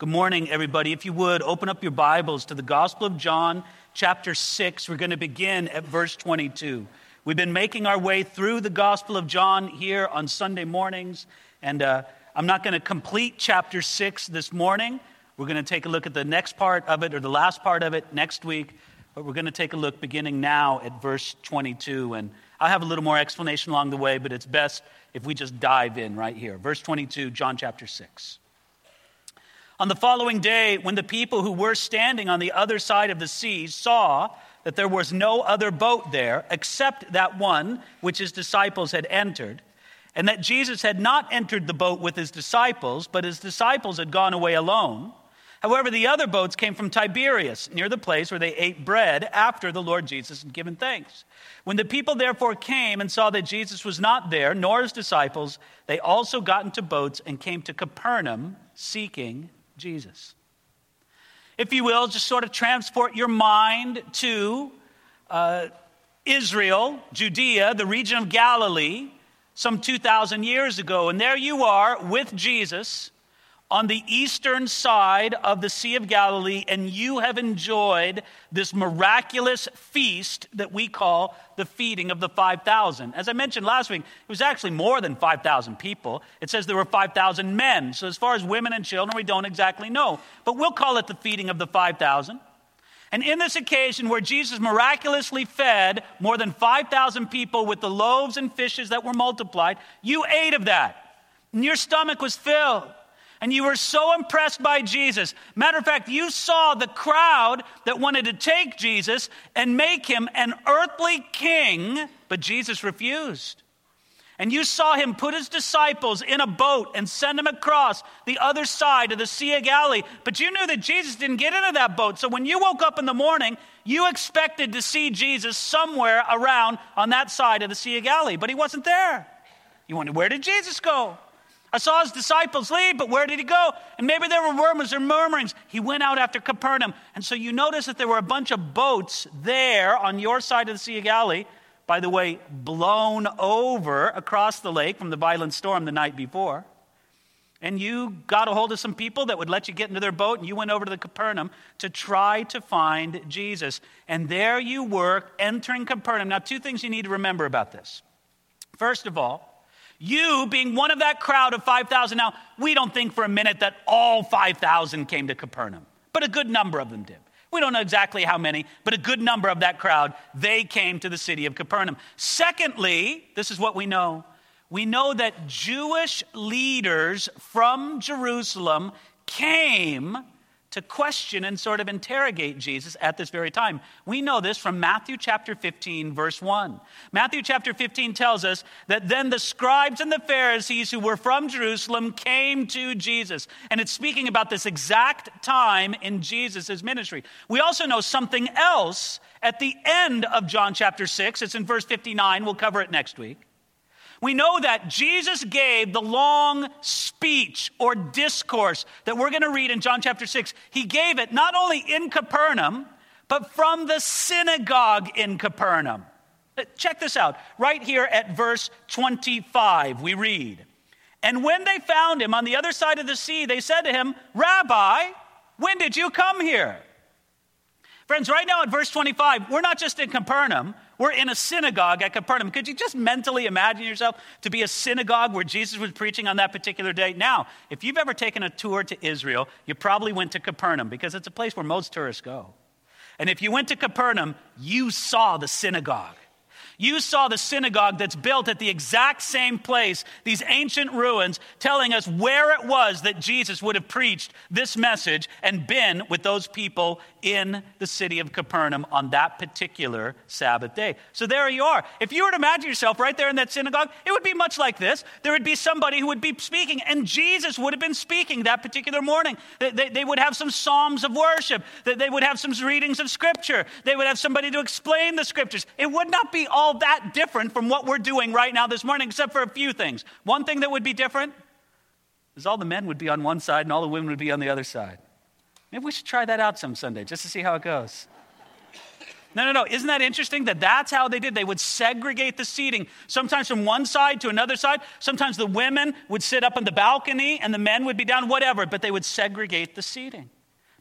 Good morning, everybody. If you would, open up your Bibles to the Gospel of John, chapter 6. We're going to begin at verse 22. We've been making our way through the Gospel of John here on Sunday mornings, and uh, I'm not going to complete chapter 6 this morning. We're going to take a look at the next part of it or the last part of it next week, but we're going to take a look beginning now at verse 22. And I'll have a little more explanation along the way, but it's best if we just dive in right here. Verse 22, John chapter 6. On the following day, when the people who were standing on the other side of the sea saw that there was no other boat there except that one which his disciples had entered, and that Jesus had not entered the boat with his disciples, but his disciples had gone away alone. However, the other boats came from Tiberias, near the place where they ate bread after the Lord Jesus had given thanks. When the people therefore came and saw that Jesus was not there, nor his disciples, they also got into boats and came to Capernaum seeking Jesus. If you will, just sort of transport your mind to uh, Israel, Judea, the region of Galilee, some 2,000 years ago. And there you are with Jesus on the eastern side of the Sea of Galilee, and you have enjoyed this miraculous feast that we call the feeding of the 5,000. As I mentioned last week, it was actually more than 5,000 people. It says there were 5,000 men. So, as far as women and children, we don't exactly know. But we'll call it the feeding of the 5,000. And in this occasion where Jesus miraculously fed more than 5,000 people with the loaves and fishes that were multiplied, you ate of that. And your stomach was filled and you were so impressed by Jesus. Matter of fact, you saw the crowd that wanted to take Jesus and make him an earthly king, but Jesus refused. And you saw him put his disciples in a boat and send them across the other side of the Sea of Galilee. But you knew that Jesus didn't get into that boat. So when you woke up in the morning, you expected to see Jesus somewhere around on that side of the Sea of Galilee, but he wasn't there. You wondered, where did Jesus go? I saw his disciples leave, but where did he go? And maybe there were murmurs or murmurings. He went out after Capernaum. And so you notice that there were a bunch of boats there on your side of the Sea of Galilee, by the way, blown over across the lake from the violent storm the night before. And you got a hold of some people that would let you get into their boat, and you went over to the Capernaum to try to find Jesus. And there you were entering Capernaum. Now, two things you need to remember about this. First of all, you being one of that crowd of 5,000. Now, we don't think for a minute that all 5,000 came to Capernaum, but a good number of them did. We don't know exactly how many, but a good number of that crowd, they came to the city of Capernaum. Secondly, this is what we know. We know that Jewish leaders from Jerusalem came to question and sort of interrogate Jesus at this very time. We know this from Matthew chapter 15, verse 1. Matthew chapter 15 tells us that then the scribes and the Pharisees who were from Jerusalem came to Jesus. And it's speaking about this exact time in Jesus' ministry. We also know something else at the end of John chapter 6. It's in verse 59. We'll cover it next week. We know that Jesus gave the long speech or discourse that we're going to read in John chapter 6. He gave it not only in Capernaum, but from the synagogue in Capernaum. Uh, check this out. Right here at verse 25, we read And when they found him on the other side of the sea, they said to him, Rabbi, when did you come here? Friends, right now at verse 25, we're not just in Capernaum, we're in a synagogue at Capernaum. Could you just mentally imagine yourself to be a synagogue where Jesus was preaching on that particular day? Now, if you've ever taken a tour to Israel, you probably went to Capernaum because it's a place where most tourists go. And if you went to Capernaum, you saw the synagogue. You saw the synagogue that's built at the exact same place, these ancient ruins, telling us where it was that Jesus would have preached this message and been with those people in the city of Capernaum on that particular Sabbath day. So there you are. If you were to imagine yourself right there in that synagogue, it would be much like this. There would be somebody who would be speaking, and Jesus would have been speaking that particular morning. They, they, they would have some psalms of worship, they would have some readings of scripture, they would have somebody to explain the scriptures. It would not be all all that different from what we're doing right now this morning, except for a few things. One thing that would be different is all the men would be on one side and all the women would be on the other side. Maybe we should try that out some Sunday just to see how it goes. No, no, no. Isn't that interesting that that's how they did? They would segregate the seating, sometimes from one side to another side. Sometimes the women would sit up on the balcony and the men would be down, whatever, but they would segregate the seating.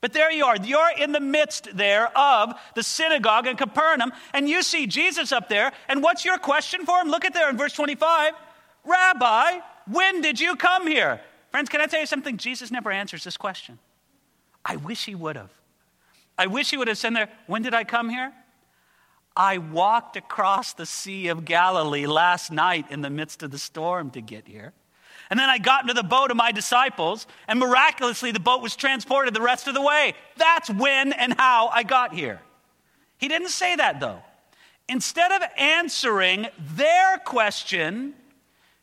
But there you are. You're in the midst there of the synagogue in Capernaum, and you see Jesus up there. And what's your question for him? Look at there in verse 25 Rabbi, when did you come here? Friends, can I tell you something? Jesus never answers this question. I wish he would have. I wish he would have said there, When did I come here? I walked across the Sea of Galilee last night in the midst of the storm to get here. And then I got into the boat of my disciples, and miraculously the boat was transported the rest of the way. That's when and how I got here. He didn't say that though. Instead of answering their question,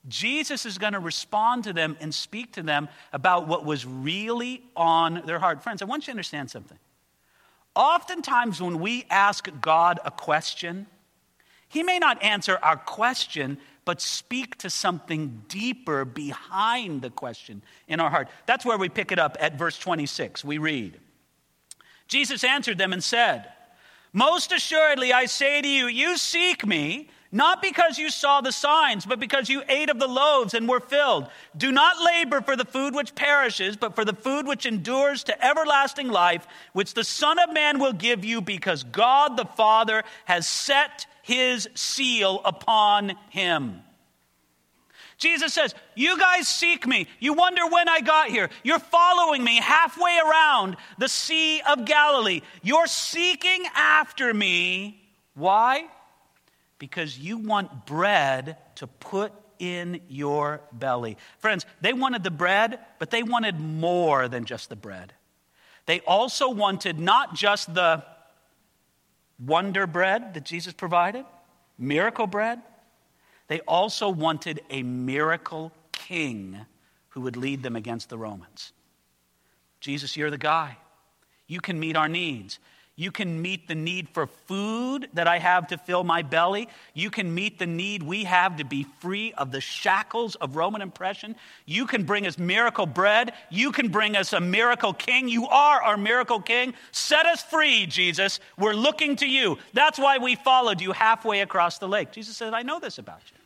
Jesus is going to respond to them and speak to them about what was really on their heart. Friends, I want you to understand something. Oftentimes, when we ask God a question, He may not answer our question, but speak to something deeper behind the question in our heart. That's where we pick it up at verse 26. We read Jesus answered them and said, Most assuredly, I say to you, you seek me not because you saw the signs, but because you ate of the loaves and were filled. Do not labor for the food which perishes, but for the food which endures to everlasting life, which the Son of Man will give you, because God the Father has set his seal upon him. Jesus says, You guys seek me. You wonder when I got here. You're following me halfway around the Sea of Galilee. You're seeking after me. Why? because you want bread to put in your belly. Friends, they wanted the bread, but they wanted more than just the bread. They also wanted not just the wonder bread that Jesus provided, miracle bread, they also wanted a miracle king who would lead them against the Romans. Jesus, you're the guy. You can meet our needs. You can meet the need for food that I have to fill my belly. You can meet the need we have to be free of the shackles of Roman oppression. You can bring us miracle bread. You can bring us a miracle king. You are our miracle king. Set us free, Jesus. We're looking to you. That's why we followed you halfway across the lake. Jesus said, I know this about you.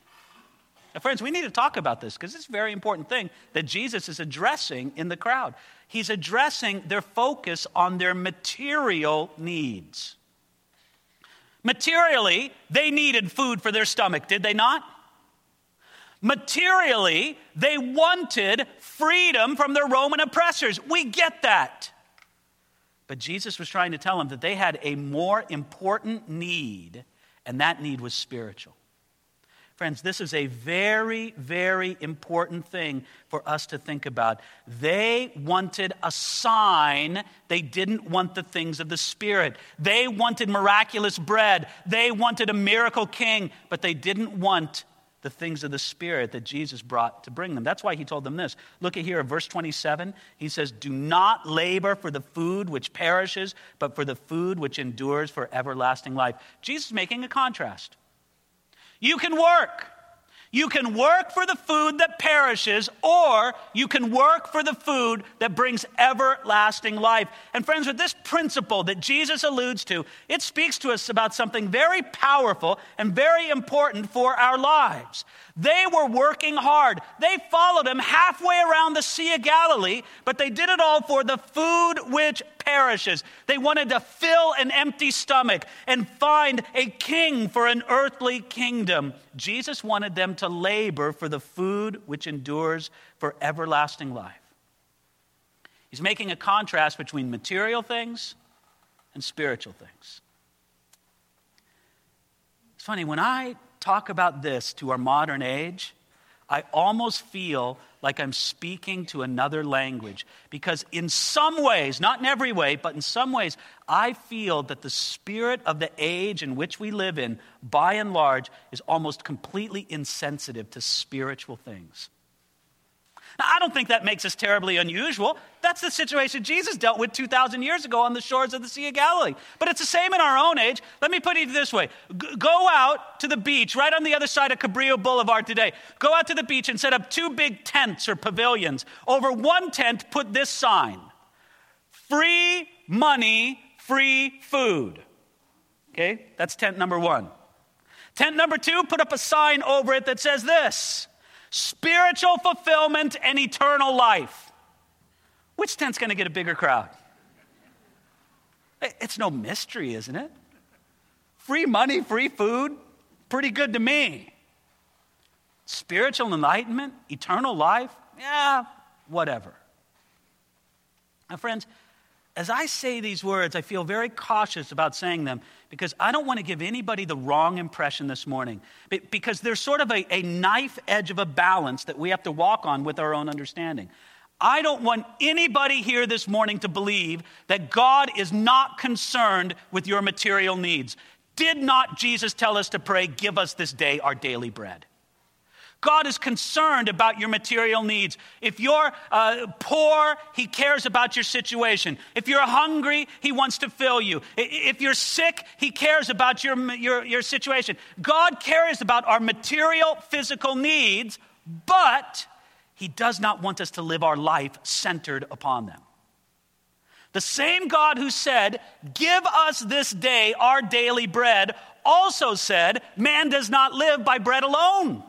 Now, friends, we need to talk about this because it's a very important thing that Jesus is addressing in the crowd he's addressing their focus on their material needs. Materially, they needed food for their stomach, did they not? Materially, they wanted freedom from their Roman oppressors. We get that. But Jesus was trying to tell them that they had a more important need, and that need was spiritual. Friends, this is a very, very important thing for us to think about. They wanted a sign, they didn't want the things of the Spirit. They wanted miraculous bread, they wanted a miracle king, but they didn't want the things of the Spirit that Jesus brought to bring them. That's why he told them this. Look at here, verse 27. He says, Do not labor for the food which perishes, but for the food which endures for everlasting life. Jesus is making a contrast. You can work. You can work for the food that perishes, or you can work for the food that brings everlasting life. And, friends, with this principle that Jesus alludes to, it speaks to us about something very powerful and very important for our lives. They were working hard. They followed him halfway around the Sea of Galilee, but they did it all for the food which perishes. They wanted to fill an empty stomach and find a king for an earthly kingdom. Jesus wanted them to labor for the food which endures for everlasting life. He's making a contrast between material things and spiritual things. It's funny, when I talk about this to our modern age, I almost feel like I'm speaking to another language because, in some ways, not in every way, but in some ways, I feel that the spirit of the age in which we live in, by and large, is almost completely insensitive to spiritual things. Now, I don't think that makes us terribly unusual. That's the situation Jesus dealt with 2,000 years ago on the shores of the Sea of Galilee. But it's the same in our own age. Let me put it this way G- go out to the beach right on the other side of Cabrillo Boulevard today. Go out to the beach and set up two big tents or pavilions. Over one tent, put this sign free money, free food. Okay, that's tent number one. Tent number two, put up a sign over it that says this spiritual fulfillment and eternal life. Which tent's going to get a bigger crowd? It's no mystery, isn't it? Free money, free food, pretty good to me. Spiritual enlightenment, eternal life, yeah, whatever. Now, friends, as I say these words, I feel very cautious about saying them because I don't want to give anybody the wrong impression this morning. Because there's sort of a, a, knife edge of a balance that we have to walk on with our own understanding. I don't want anybody here this morning to believe that God is not concerned with your material needs. Did not Jesus tell us to pray, Give us this day our daily bread? God is concerned about your material needs. If you're uh, poor, He cares about your situation. If you're hungry, He wants to fill you. If you're sick, He cares about your, your, your situation. God cares about our material, physical needs, but He does not want us to live our life centered upon them. The same God who said, Give us this day our daily bread, also said, Man does not live by bread alone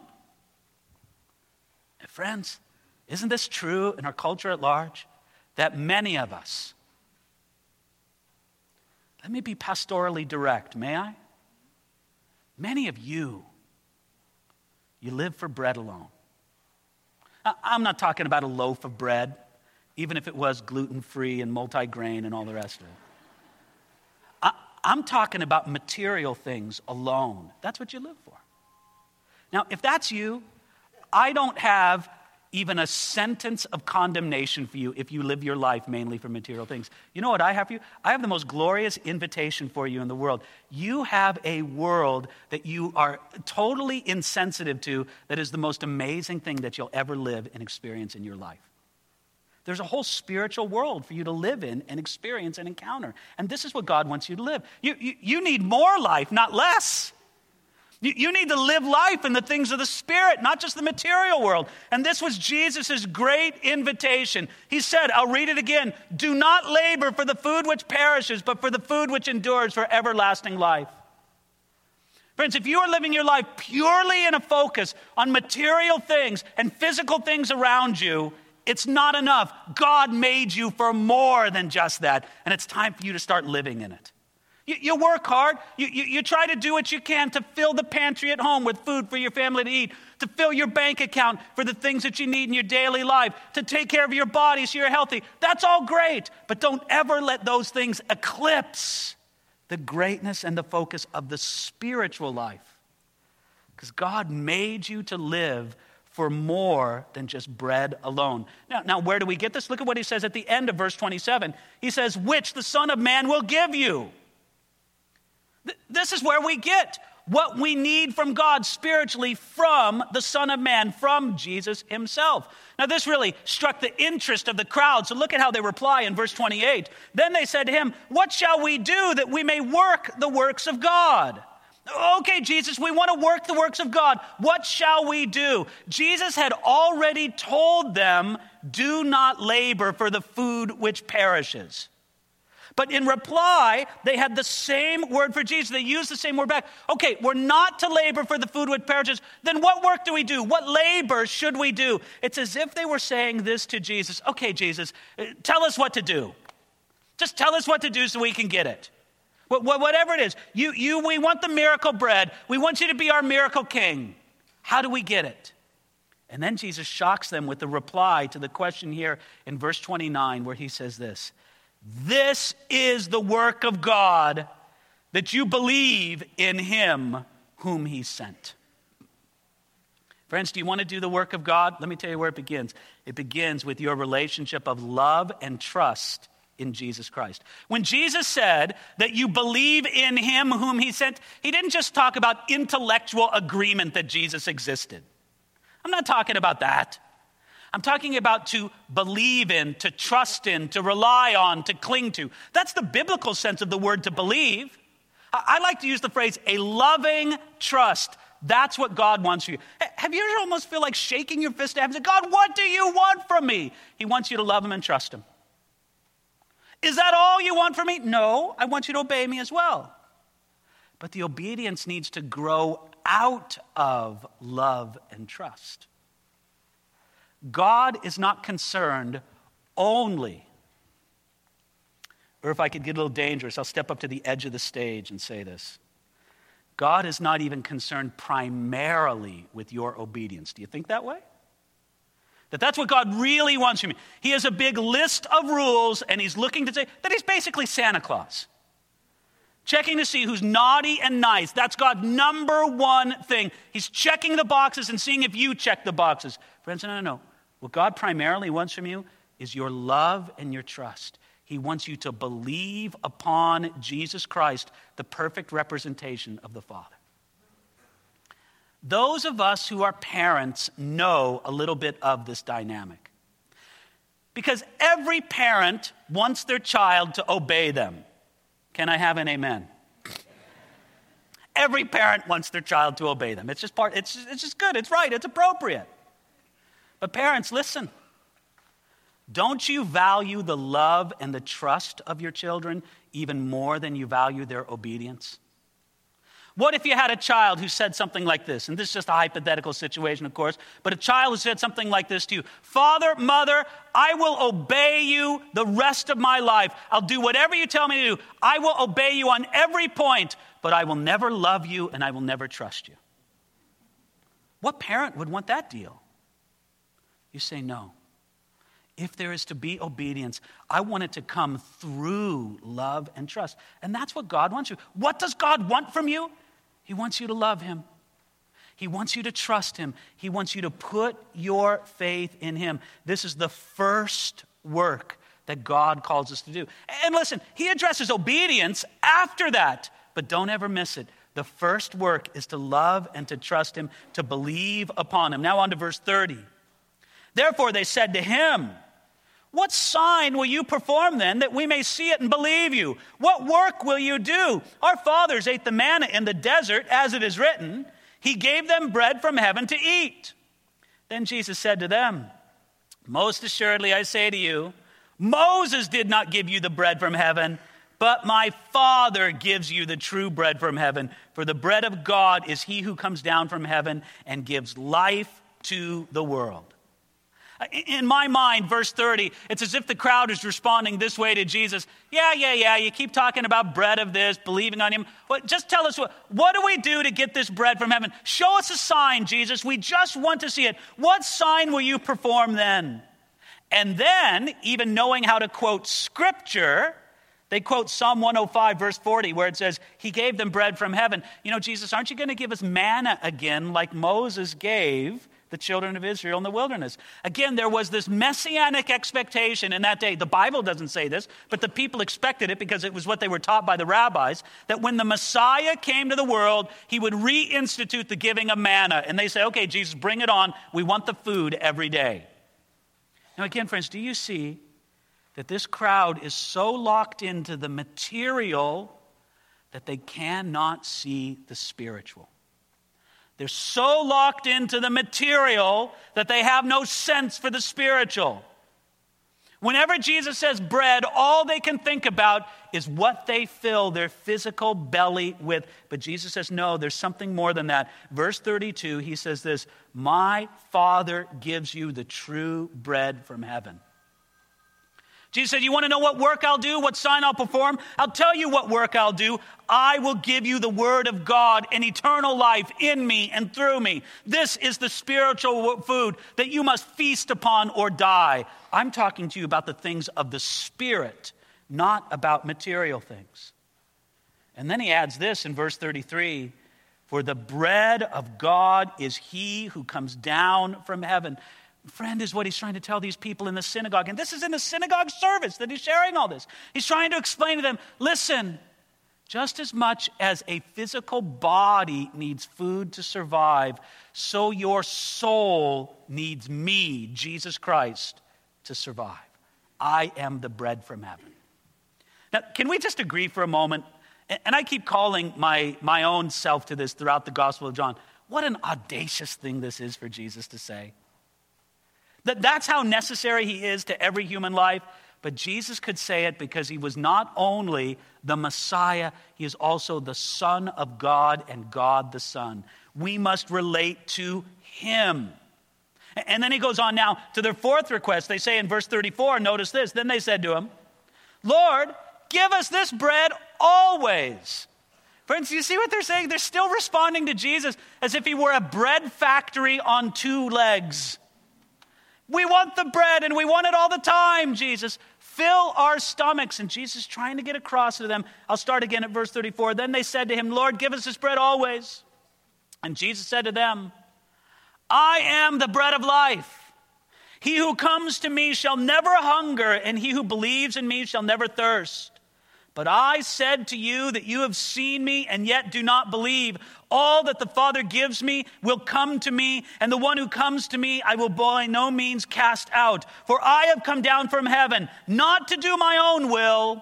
Friends, isn't this true in our culture at large? That many of us, let me be pastorally direct, may I? Many of you, you live for bread alone. I'm not talking about a loaf of bread, even if it was gluten free and multi grain and all the rest of it. I'm talking about material things alone. That's what you live for. Now, if that's you, I don't have even a sentence of condemnation for you if you live your life mainly for material things. You know what I have for you? I have the most glorious invitation for you in the world. You have a world that you are totally insensitive to that is the most amazing thing that you'll ever live and experience in your life. There's a whole spiritual world for you to live in and experience and encounter. And this is what God wants you to live. You, you, you need more life, not less. You, need to live life in the things of the Spirit, not just the material world. And this was Jesus' great invitation. He said, I'll read it again do not labor for the food which perishes, but for the food which endures for everlasting life. Friends, if you are living your life purely in a focus on material things and physical things around you, it's not enough. God made you for more than just that, and it's time for you to start living in it. You, you work hard. You, you, you try to do what you can to fill the pantry at home with food for your family to eat, to fill your bank account for the things that you need in your daily life, to take care of your body so you're healthy. That's all great. But don't ever let those things eclipse the greatness and the focus of the spiritual life. Because God made you to live for more than just bread alone. Now, now, where do we get this? Look at what he says at the end of verse 27. He says, Which the Son of Man will give you. This is where we get what we need from God spiritually from the Son of Man, from Jesus himself. Now, this really struck the interest of the crowd. So look at how they reply in verse 28. Then they said to him, What shall we do that we may work the works of God? Okay, Jesus, we want to work the works of God. What shall we do? Jesus had already told them, Do not labor for the food which perishes. But in reply, they had the same word for Jesus. They used the same word back. Okay, we're not to labor for the food which perishes. Then what work do we do? What labor should we do? It's as if they were saying this to Jesus. Okay, Jesus, uh, tell us what to do. Just tell us what to do so we can get it. Whatever it is, you, you, we want the miracle bread. We want you to be our miracle king. How do we get it? And then Jesus shocks them with the reply to the question here in verse 29, where he says this this is the work of God, that you believe in him whom he sent. Friends, do you want to do the work of God? Let me tell you where it begins. It begins with your relationship of love and trust in Jesus Christ. When Jesus said that you believe in him whom he sent, he didn't just talk about intellectual agreement that Jesus existed. I'm not talking about that. I'm talking about to believe in, to trust in, to rely on, to cling to. That's the biblical sense of the word to believe. I like to use the phrase a loving trust. That's what God wants for you. Have you ever almost feel like shaking your fist at him and say, God, what do you want from me? He wants you to love him and trust him. Is that all you want from me? No, I want you to obey me as well. but the obedience needs to grow out of love and trust. God is not concerned only, or if I could get a little dangerous, I'll step up to the edge of the stage and say this. God is not even concerned primarily with your obedience. Do you think that way? That that's what God really wants from you. He has a big list of rules, and He's looking to say that He's basically Santa Claus. Checking to see who's naughty and nice. That's God's number one thing. He's checking the boxes and seeing if you check the boxes. Friends, no, no, no. What God primarily wants from you is your love and your trust. He wants you to believe upon Jesus Christ, the perfect representation of the Father. Those of us who are parents know a little bit of this dynamic. Because every parent wants their child to obey them. Can I have an amen? Every parent wants their child to obey them. It's just part, it's, it's just good, it's right, it's appropriate. But parents, listen. Don't you value the love and the trust of your children even more than you value their obedience? What if you had a child who said something like this? And this is just a hypothetical situation, of course, but a child who said something like this to you Father, mother, I will obey you the rest of my life. I'll do whatever you tell me to do. I will obey you on every point, but I will never love you and I will never trust you. What parent would want that deal? You say no if there is to be obedience, I want it to come through love and trust. And that's what God wants you. What does God want from you? He wants you to love Him. He wants you to trust Him. He wants you to put your faith in Him. This is the first work that God calls us to do. And listen, He addresses obedience after that, but don't ever miss it. The first work is to love and to trust Him, to believe upon Him. Now, on to verse 30. Therefore, they said to him, what sign will you perform then that we may see it and believe you? What work will you do? Our fathers ate the manna in the desert, as it is written, He gave them bread from heaven to eat. Then Jesus said to them, Most assuredly I say to you, Moses did not give you the bread from heaven, but my Father gives you the true bread from heaven. For the bread of God is he who comes down from heaven and gives life to the world. In my mind, verse 30, it's as if the crowd is responding this way to Jesus. Yeah, yeah, yeah, you keep talking about bread of this, believing on him. But just tell us what, what do we do to get this bread from heaven? Show us a sign, Jesus. We just want to see it. What sign will you perform then? And then, even knowing how to quote scripture, they quote Psalm 105, verse 40, where it says, He gave them bread from heaven. You know, Jesus, aren't you going to give us manna again like Moses gave the children of Israel in the wilderness. Again, there was this messianic expectation in that day. The Bible doesn't say this, but the people expected it because it was what they were taught by the rabbis that when the Messiah came to the world, he would reinstitute the giving of manna. And they say, okay, Jesus, bring it on. We want the food every day. Now, again, friends, do you see that this crowd is so locked into the material that they cannot see the spiritual? They're so locked into the material that they have no sense for the spiritual. Whenever Jesus says bread, all they can think about is what they fill their physical belly with. But Jesus says, no, there's something more than that. Verse 32, he says this My Father gives you the true bread from heaven. Jesus said, You want to know what work I'll do, what sign I'll perform? I'll tell you what work I'll do. I will give you the word of God and eternal life in me and through me. This is the spiritual food that you must feast upon or die. I'm talking to you about the things of the Spirit, not about material things. And then he adds this in verse 33 For the bread of God is he who comes down from heaven Friend is what he's trying to tell these people in the synagogue. And this is in the synagogue service that he's sharing all this. He's trying to explain to them listen, just as much as a physical body needs food to survive, so your soul needs me, Jesus Christ, to survive. I am the bread from heaven. Now, can we just agree for a moment? And I keep calling my, my own self to this throughout the Gospel of John. What an audacious thing this is for Jesus to say. That that's how necessary he is to every human life. but Jesus could say it because he was not only the Messiah, he is also the Son of God and God the Son. We must relate to him. And then he goes on now to their fourth request. They say in verse 34, notice this. Then they said to him, Lord, give us this bread always. Friends, you see what they're saying? They're still responding to Jesus as if he were a bread factory on two legs. We want the bread and we want it all the time, Jesus. Fill our stomachs. And Jesus trying to get across to them. I'll start again at verse 34. Then they said to him, Lord, give us this bread always. And Jesus said to them, I am the bread of life. He who comes to me shall never hunger, and he who believes in me shall never thirst. But I said to you that you have seen me and yet do not believe. All that the Father gives me will come to me, and the one who comes to me I will by no means cast out. For I have come down from heaven, not to do my own will,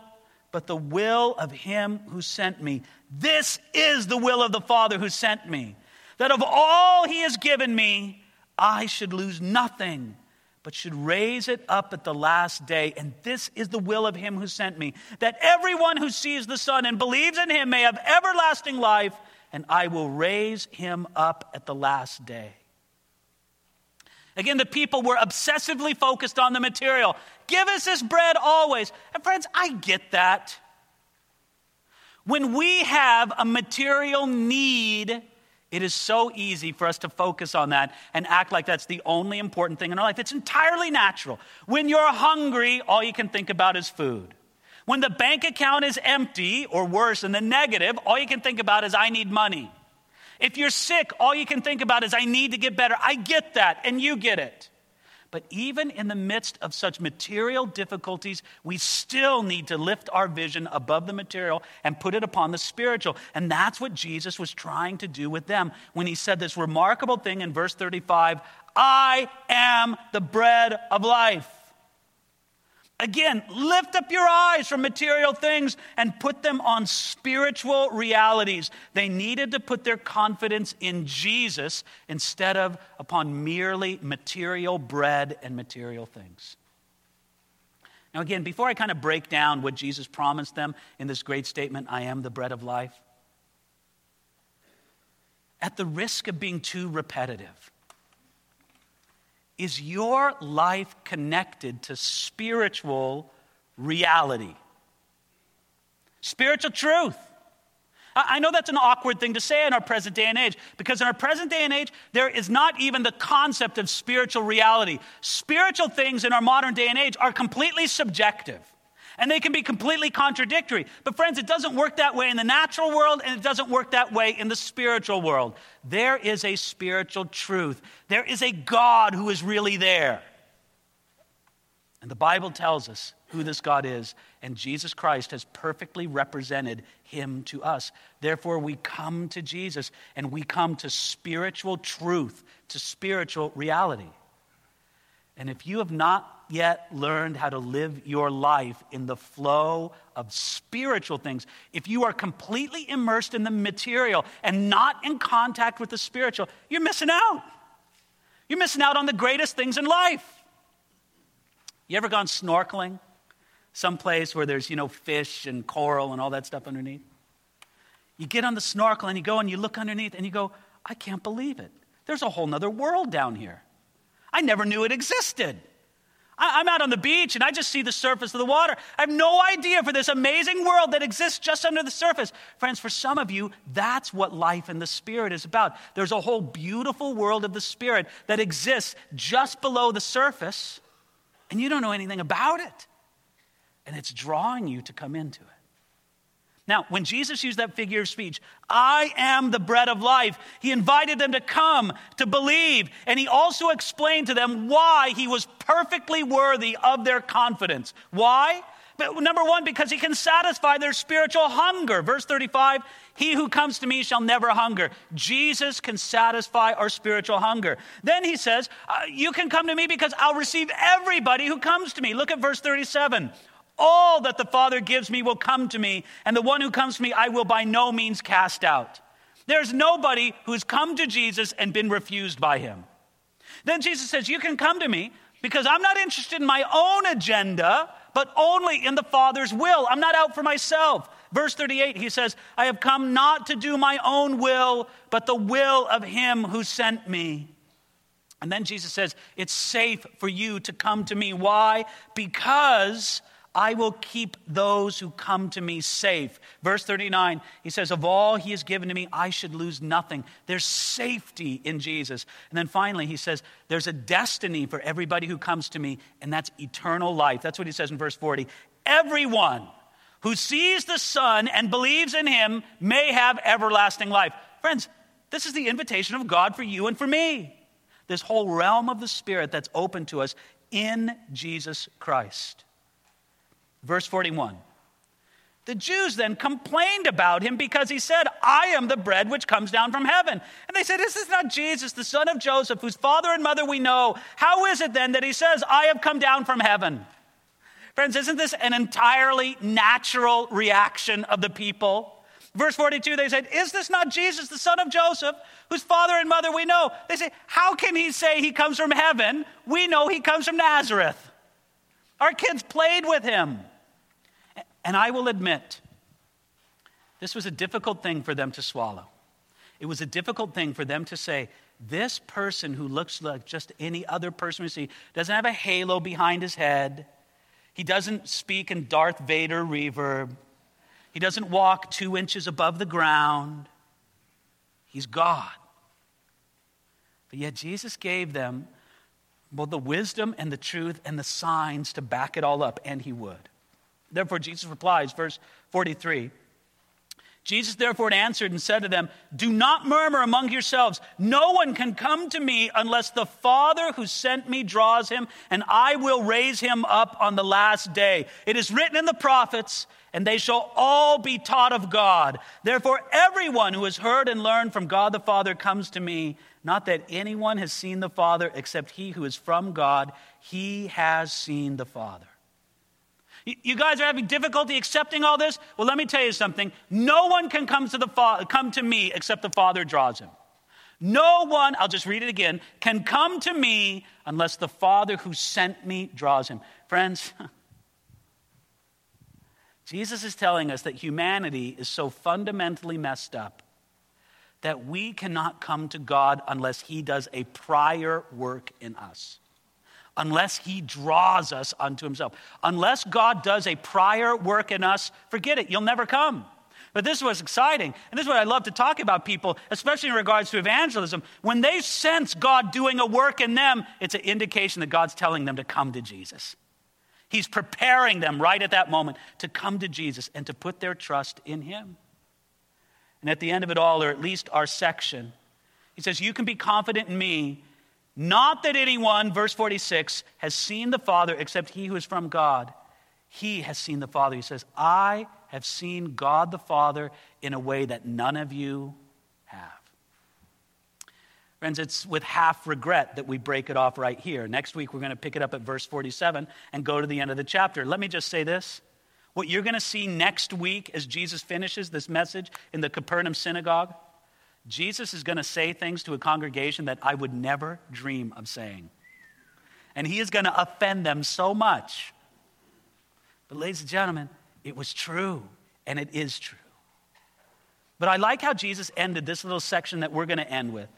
but the will of him who sent me. This is the will of the Father who sent me that of all he has given me, I should lose nothing, but should raise it up at the last day. And this is the will of him who sent me, that everyone who sees the Son and believes in him may have everlasting life, and I will raise him up at the last day. Again, the people were obsessively focused on the material. Give us this bread always. And friends, I get that. When we have a material need, it is so easy for us to focus on that and act like that's the only important thing in our life. It's entirely natural. When you're hungry, all you can think about is food. When the bank account is empty, or worse, in the negative, all you can think about is, I need money. If you're sick, all you can think about is, I need to get better. I get that, and you get it. But even in the midst of such material difficulties, we still need to lift our vision above the material and put it upon the spiritual. And that's what Jesus was trying to do with them when he said this remarkable thing in verse 35 I am the bread of life. Again, lift up your eyes from material things and put them on spiritual realities. They needed to put their confidence in Jesus instead of upon merely material bread and material things. Now, again, before I kind of break down what Jesus promised them in this great statement, I am the bread of life, at the risk of being too repetitive, is your life connected to spiritual reality? Spiritual truth. I know that's an awkward thing to say in our present day and age because in our present day and age, there is not even the concept of spiritual reality. Spiritual things in our modern day and age are completely subjective and they can be completely contradictory. But, friends, it doesn't work that way in the natural world, and it doesn't work that way in the spiritual world. There is a spiritual truth, there is a God who is really there. And the Bible tells us who this God is, and Jesus Christ has perfectly represented him to us. Therefore, we come to Jesus and we come to spiritual truth, to spiritual reality. And if you have not yet learned how to live your life in the flow of spiritual things, if you are completely immersed in the material and not in contact with the spiritual, you're missing out. You're missing out on the greatest things in life. You ever gone snorkeling? Someplace where there's, you know, fish and coral and all that stuff underneath? You get on the snorkel and you go and you look underneath and you go, I can't believe it. There's a whole nother world down here. I never knew it existed. I, am out on the beach and I just see the surface of the water. I have no idea for this amazing world that exists just under the surface. Friends, for some of you, that's what life in the Spirit is about. There's a whole beautiful world of the Spirit that exists just below the surface, and you don't know anything about it. And it's drawing you to come into it. Now, when Jesus used that figure of speech, I am the bread of life, he invited them to come, to believe, and he also explained to them why he was perfectly worthy of their confidence. Why? But number one, because he can satisfy their spiritual hunger. Verse 35 He who comes to me shall never hunger. Jesus can satisfy our spiritual hunger. Then he says, uh, You can come to me because I'll receive everybody who comes to me. Look at verse 37. All that the Father gives me will come to me, and the one who comes to me I will by no means cast out. There's nobody who's come to Jesus and been refused by him. Then Jesus says, You can come to me because I'm not interested in my own agenda, but only in the Father's will. I'm not out for myself. Verse 38, he says, I have come not to do my own will, but the will of him who sent me. And then Jesus says, It's safe for you to come to me. Why? Because I will keep those who come to me safe. Verse 39, he says, Of all he has given to me, I should lose nothing. There's safety in Jesus. And then finally, he says, There's a destiny for everybody who comes to me, and that's eternal life. That's what he says in verse 40. Everyone who sees the Son and believes in him may have everlasting life. Friends, this is the invitation of God for you and for me. This whole realm of the Spirit that's open to us in Jesus Christ. Verse 41. The Jews then complained about him because he said, I am the bread which comes down from heaven. And they said, This Is not Jesus, the son of Joseph, whose father and mother we know? How is it then that he says, I have come down from heaven? Friends, isn't this an entirely natural reaction of the people? Verse 42, they said, Is this not Jesus, the son of Joseph, whose father and mother we know? They say, How can he say he comes from heaven? We know he comes from Nazareth. Our kids played with him. And I will admit, this was a difficult thing for them to swallow. It was a difficult thing for them to say, this person who looks like just any other person we see doesn't have a halo behind his head. He doesn't speak in Darth Vader reverb. He doesn't walk two inches above the ground. He's God. But yet Jesus gave them both the wisdom and the truth and the signs to back it all up, and he would. Therefore, Jesus replies, verse 43. Jesus therefore answered and said to them, Do not murmur among yourselves. No one can come to me unless the Father who sent me draws him, and I will raise him up on the last day. It is written in the prophets, and they shall all be taught of God. Therefore, everyone who has heard and learned from God the Father comes to me. Not that anyone has seen the Father except he who is from God. He has seen the Father. You guys are having difficulty accepting all this? Well, let me tell you something. No one can come to, the fa- come to me except the Father draws him. No one, I'll just read it again, can come to me unless the Father who sent me draws him. Friends, Jesus is telling us that humanity is so fundamentally messed up that we cannot come to God unless He does a prior work in us, unless He draws us unto Himself. Unless God does a prior work in us, forget it, you'll never come. But this was exciting. And this is what I love to talk about people, especially in regards to evangelism. When they sense God doing a work in them, it's an indication that God's telling them to come to Jesus. He's preparing them right at that moment to come to Jesus and to put their trust in Him. And at the end of it all, or at least our section, he says, You can be confident in me, not that anyone, verse 46, has seen the Father except he who is from God. He has seen the Father. He says, I have seen God the Father in a way that none of you have. Friends, it's with half regret that we break it off right here. Next week, we're going to pick it up at verse 47 and go to the end of the chapter. Let me just say this what you're going to see next week as Jesus finishes this message in the Capernaum synagogue, Jesus is going to say things to a congregation that I would never dream of saying. And he is going to offend them so much. But, ladies and gentlemen, it was true, and it is true. But I like how Jesus ended this little section that we're going to end with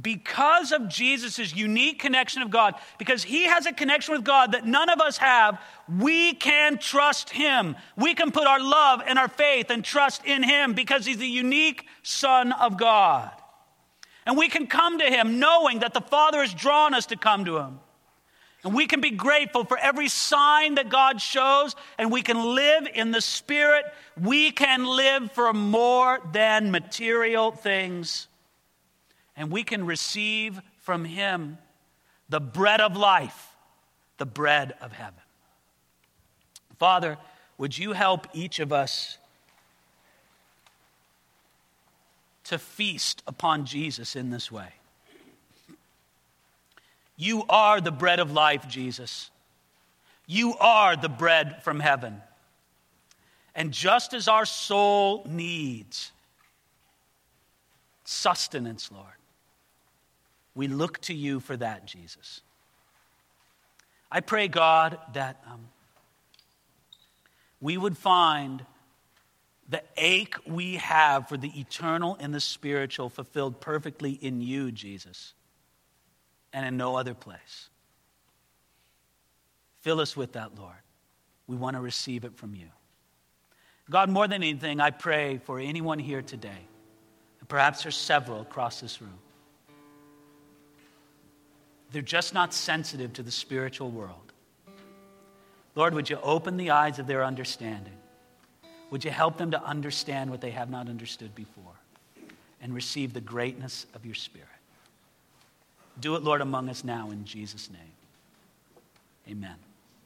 because of Jesus' unique connection of God, because he has a connection with God that none of us have, we can trust him. We can put our love and our faith and trust in him because he's the unique Son of God. And we can come to him knowing that the Father has drawn us to come to him. And we can be grateful for every sign that God shows, and we can live in the Spirit. We can live for more than material things and we can receive from Him the bread of life, the bread of heaven. Father, would you help each of us to feast upon Jesus in this way? You are the bread of life, Jesus. You are the bread from heaven. And just as our soul needs sustenance, Lord, we look to you for that, Jesus. I pray, God, that um, we would find the ache we have for the eternal and the spiritual fulfilled perfectly in you, Jesus, and in no other place. Fill us with that, Lord. We want to receive it from you. God, more than anything, I pray for anyone here today, and perhaps there's several across this room. They're just not sensitive to the spiritual world. Lord, would you open the eyes of their understanding? Would you help them to understand what they have not understood before and receive the greatness of your Spirit? Do it, Lord, among us now in Jesus' name. Amen.